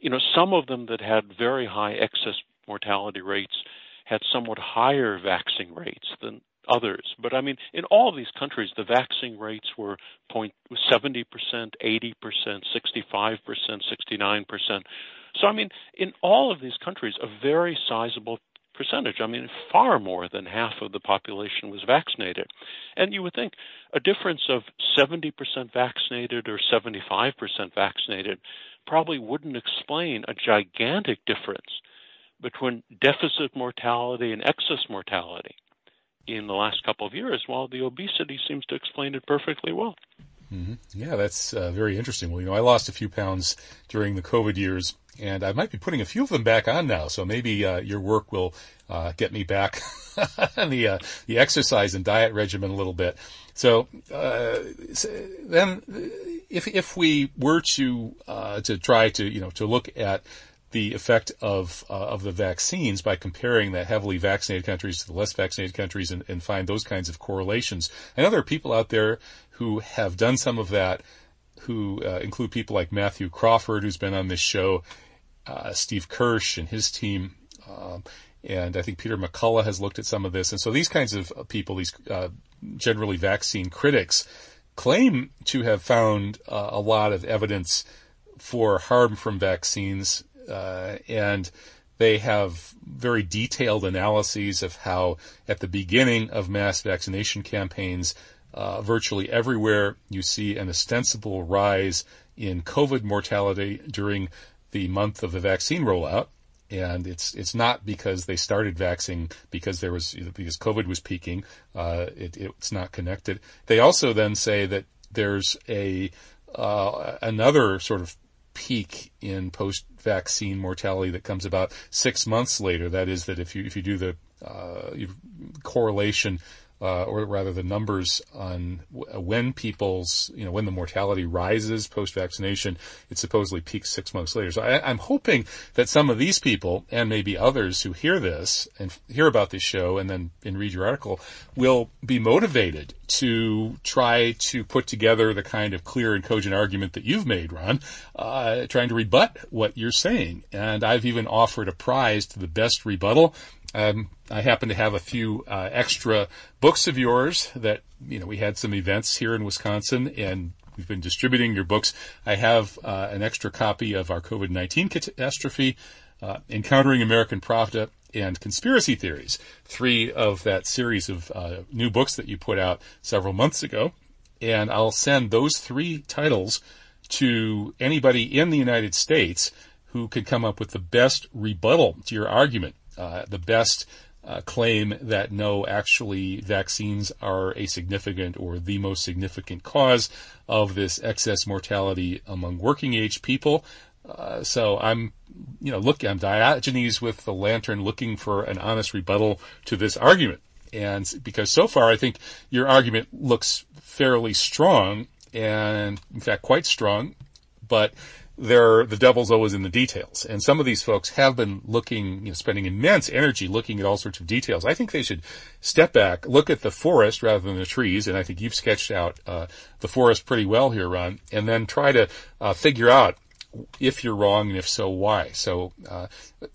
you know, some of them that had very high excess mortality rates had somewhat higher vaccine rates than others. But I mean, in all of these countries, the vaccine rates were point seventy percent, eighty percent, sixty-five percent, sixty-nine percent. So I mean, in all of these countries, a very sizable percentage. I mean, far more than half of the population was vaccinated. And you would think a difference of 70% vaccinated or 75% vaccinated probably wouldn't explain a gigantic difference between deficit mortality and excess mortality in the last couple of years, while the obesity seems to explain it perfectly well. Mm-hmm. Yeah, that's uh, very interesting. Well, you know, I lost a few pounds during the COVID years, and I might be putting a few of them back on now. So maybe uh, your work will uh, get me back on the uh, the exercise and diet regimen a little bit. So, uh, then, if if we were to uh, to try to you know to look at the effect of uh, of the vaccines by comparing the heavily vaccinated countries to the less vaccinated countries and, and find those kinds of correlations. I know there are people out there who have done some of that who uh, include people like Matthew Crawford, who's been on this show, uh, Steve Kirsch and his team, um, and I think Peter McCullough has looked at some of this. And so these kinds of people, these uh, generally vaccine critics, claim to have found uh, a lot of evidence for harm from vaccines, uh, and they have very detailed analyses of how at the beginning of mass vaccination campaigns, uh, virtually everywhere you see an ostensible rise in COVID mortality during the month of the vaccine rollout. And it's it's not because they started vaccinating because there was because COVID was peaking. Uh, it, it's not connected. They also then say that there's a uh, another sort of peak in post-vaccine mortality that comes about six months later. That is that if you if you do the uh, correlation uh, or rather the numbers on when people's, you know, when the mortality rises post-vaccination, it supposedly peaks six months later. So I, am hoping that some of these people and maybe others who hear this and hear about this show and then and read your article will be motivated to try to put together the kind of clear and cogent argument that you've made, Ron, uh, trying to rebut what you're saying. And I've even offered a prize to the best rebuttal um, I happen to have a few uh, extra books of yours that you know we had some events here in Wisconsin and we've been distributing your books. I have uh, an extra copy of our COVID nineteen catastrophe, uh, encountering American Pravda, and conspiracy theories. Three of that series of uh, new books that you put out several months ago, and I'll send those three titles to anybody in the United States who could come up with the best rebuttal to your argument uh, the best uh, claim that no, actually, vaccines are a significant or the most significant cause of this excess mortality among working age people. Uh, so I'm, you know, look, I'm Diogenes with the lantern looking for an honest rebuttal to this argument. And because so far I think your argument looks fairly strong and in fact quite strong, but there, the devil's always in the details. And some of these folks have been looking, you know, spending immense energy looking at all sorts of details. I think they should step back, look at the forest rather than the trees. And I think you've sketched out, uh, the forest pretty well here, Ron, and then try to, uh, figure out if you're wrong and if so, why. So, uh,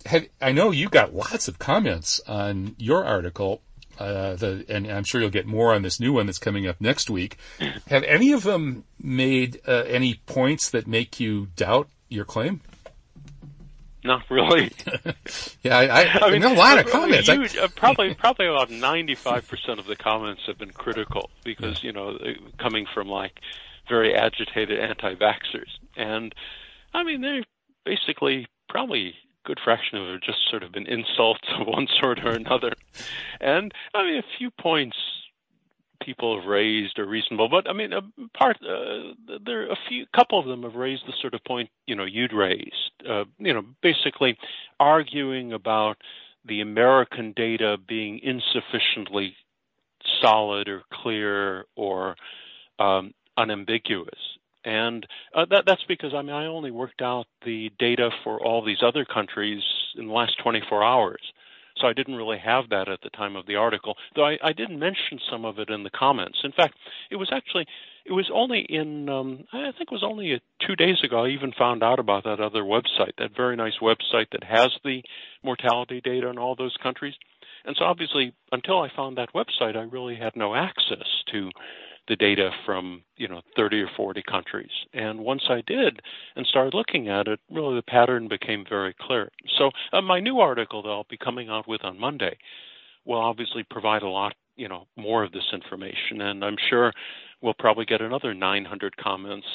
have, I know you got lots of comments on your article uh, the, and I'm sure you'll get more on this new one that's coming up next week. Have any of them made uh, any points that make you doubt your claim? Not really. yeah, I, I, I mean, a lot of comments. Huge, uh, probably, probably about 95% of the comments have been critical because, you know, coming from like very agitated anti-vaxxers. And, I mean, they're basically probably good fraction of it have just sort of been insults of one sort or another. And I mean, a few points people have raised are reasonable, but I mean, a part uh, there a few, couple of them have raised the sort of point you know you'd raised. Uh, you know, basically arguing about the American data being insufficiently solid or clear or um, unambiguous. And uh, that, that's because I mean I only worked out the data for all these other countries in the last 24 hours. So I didn't really have that at the time of the article, though I, I did mention some of it in the comments. In fact, it was actually it was only in um, I think it was only two days ago I even found out about that other website, that very nice website that has the mortality data in all those countries. And so obviously, until I found that website, I really had no access to the data from you know 30 or 40 countries. And once I did and started looking at it, really the pattern became very clear. So uh, my new article that I'll be coming out with on Monday will obviously provide a lot you know more of this information, and I'm sure we'll probably get another 900 comments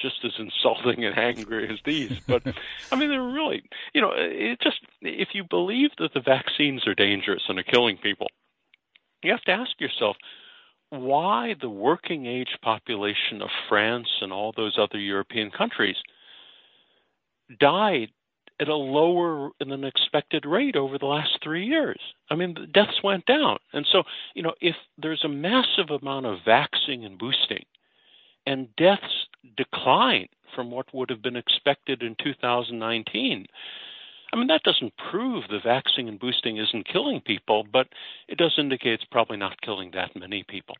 just as insulting and angry as these. But I mean, they're really, you know, it just if you believe that the vaccines are dangerous and are killing people, you have to ask yourself, why the working age population of France and all those other European countries died at a lower than expected rate over the last three years. I mean, the deaths went down. And so, you know, if there's a massive amount of vaccine and boosting and deaths decline from what would have been expected in 2019, I mean, that doesn't prove the vaccine and boosting isn't killing people, but it does indicate it's probably not killing that many people.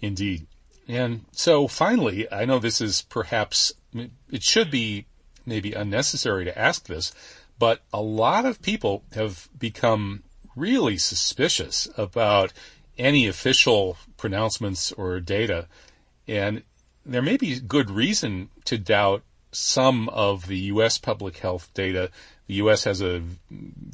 Indeed. And so finally, I know this is perhaps, it should be maybe unnecessary to ask this, but a lot of people have become really suspicious about any official pronouncements or data. And there may be good reason to doubt some of the U.S. public health data. The U.S. has a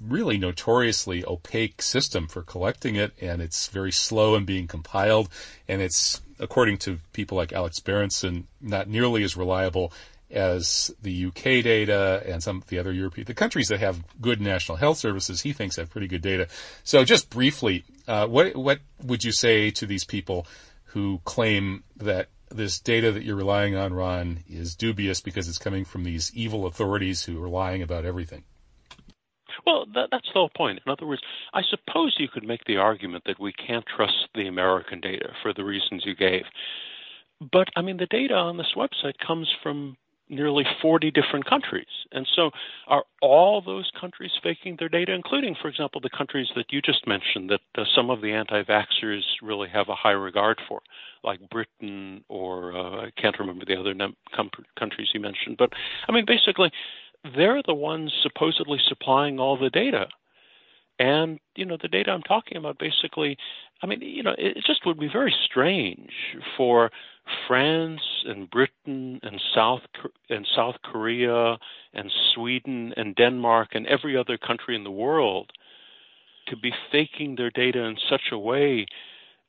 really notoriously opaque system for collecting it, and it's very slow in being compiled, and it's, according to people like Alex Berenson, not nearly as reliable as the UK data and some of the other European, the countries that have good national health services, he thinks have pretty good data. So just briefly, uh, what, what would you say to these people who claim that this data that you're relying on, Ron, is dubious because it's coming from these evil authorities who are lying about everything. Well, that, that's the whole point. In other words, I suppose you could make the argument that we can't trust the American data for the reasons you gave. But, I mean, the data on this website comes from nearly 40 different countries. And so are all those countries faking their data, including, for example, the countries that you just mentioned that uh, some of the anti vaxxers really have a high regard for, like Britain or uh, I can't remember the other num- com- countries you mentioned. But I mean, basically, they're the ones supposedly supplying all the data. And, you know, the data I'm talking about basically, I mean, you know, it just would be very strange for France and Britain and South and South Korea and Sweden and Denmark and every other country in the world to be faking their data in such a way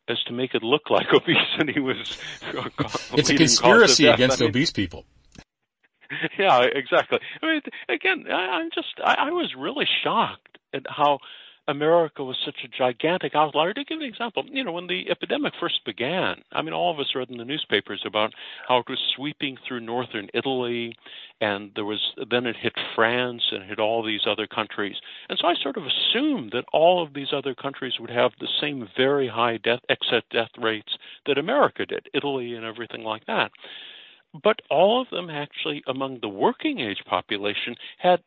as to make it look like obesity was. it's a conspiracy against I mean, obese people. Yeah, exactly. I mean, again, I, I'm just I, I was really shocked at how America was such a gigantic outlier. To give an example, you know, when the epidemic first began, I mean, all of us read in the newspapers about how it was sweeping through northern Italy, and there was then it hit France and hit all these other countries. And so I sort of assumed that all of these other countries would have the same very high death excess death rates that America did, Italy and everything like that. But all of them actually, among the working age population, had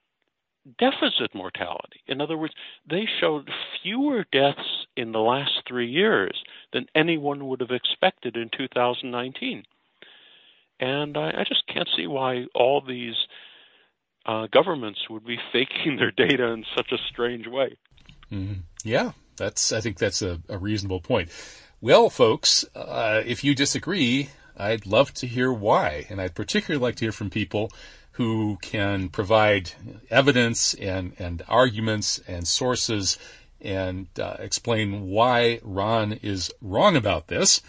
deficit mortality. In other words, they showed fewer deaths in the last three years than anyone would have expected in 2019. And I, I just can't see why all these uh, governments would be faking their data in such a strange way. Mm-hmm. Yeah, that's. I think that's a, a reasonable point. Well, folks, uh, if you disagree, I'd love to hear why, and I'd particularly like to hear from people who can provide evidence and, and arguments and sources and uh, explain why Ron is wrong about this.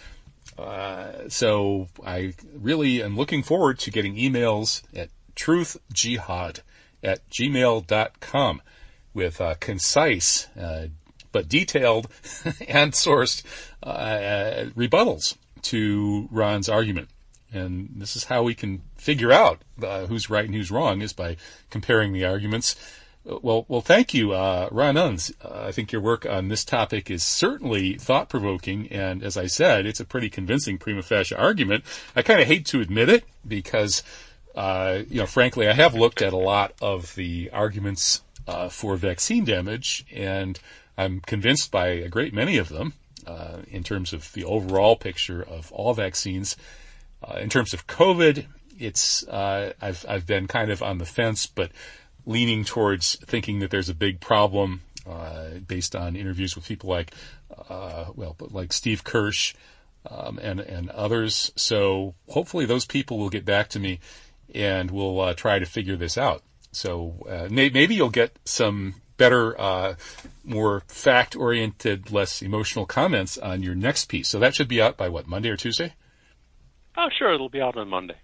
Uh, so I really am looking forward to getting emails at truthjihad at gmail.com with uh, concise, uh, but detailed and sourced uh, rebuttals to Ron's argument. And this is how we can figure out uh, who's right and who's wrong is by comparing the arguments. Well, well, thank you, uh, Ron Unz. Uh, I think your work on this topic is certainly thought provoking, and as I said, it's a pretty convincing prima facie argument. I kind of hate to admit it because, uh, you know, frankly, I have looked at a lot of the arguments uh, for vaccine damage, and I'm convinced by a great many of them uh, in terms of the overall picture of all vaccines. Uh, in terms of COVID, it's I've I've been kind of on the fence, but leaning towards thinking that there's a big problem uh, based on interviews with people like, uh, well, like Steve Kirsch um, and and others. So hopefully those people will get back to me, and we'll uh, try to figure this out. So uh, may- maybe you'll get some better, uh, more fact-oriented, less emotional comments on your next piece. So that should be out by what Monday or Tuesday. Oh, sure, it'll be out on Monday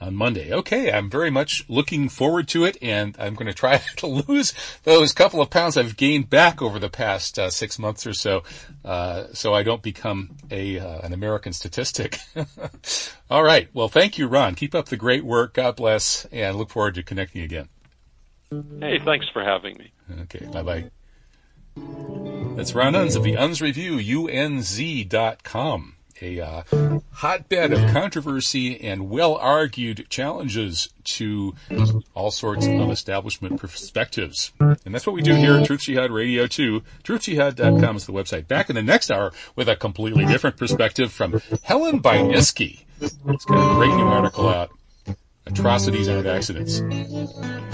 on Monday. Okay, I'm very much looking forward to it, and I'm going to try to lose those couple of pounds I've gained back over the past uh, six months or so, uh, so I don't become a uh, an American statistic. All right. Well, thank you, Ron. Keep up the great work. God bless, and look forward to connecting again. Hey, thanks for having me. Okay. Bye bye. That's Ron Unz of the Unz Review, unz.com a uh, hotbed of controversy and well argued challenges to all sorts of establishment perspectives. And that's what we do here at Truth Jihad Radio too. TruthJihad.com is the website. Back in the next hour with a completely different perspective from Helen Buyniski. It's got a great new article out. Atrocities aren't accidents.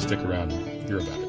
Stick around and hear about it.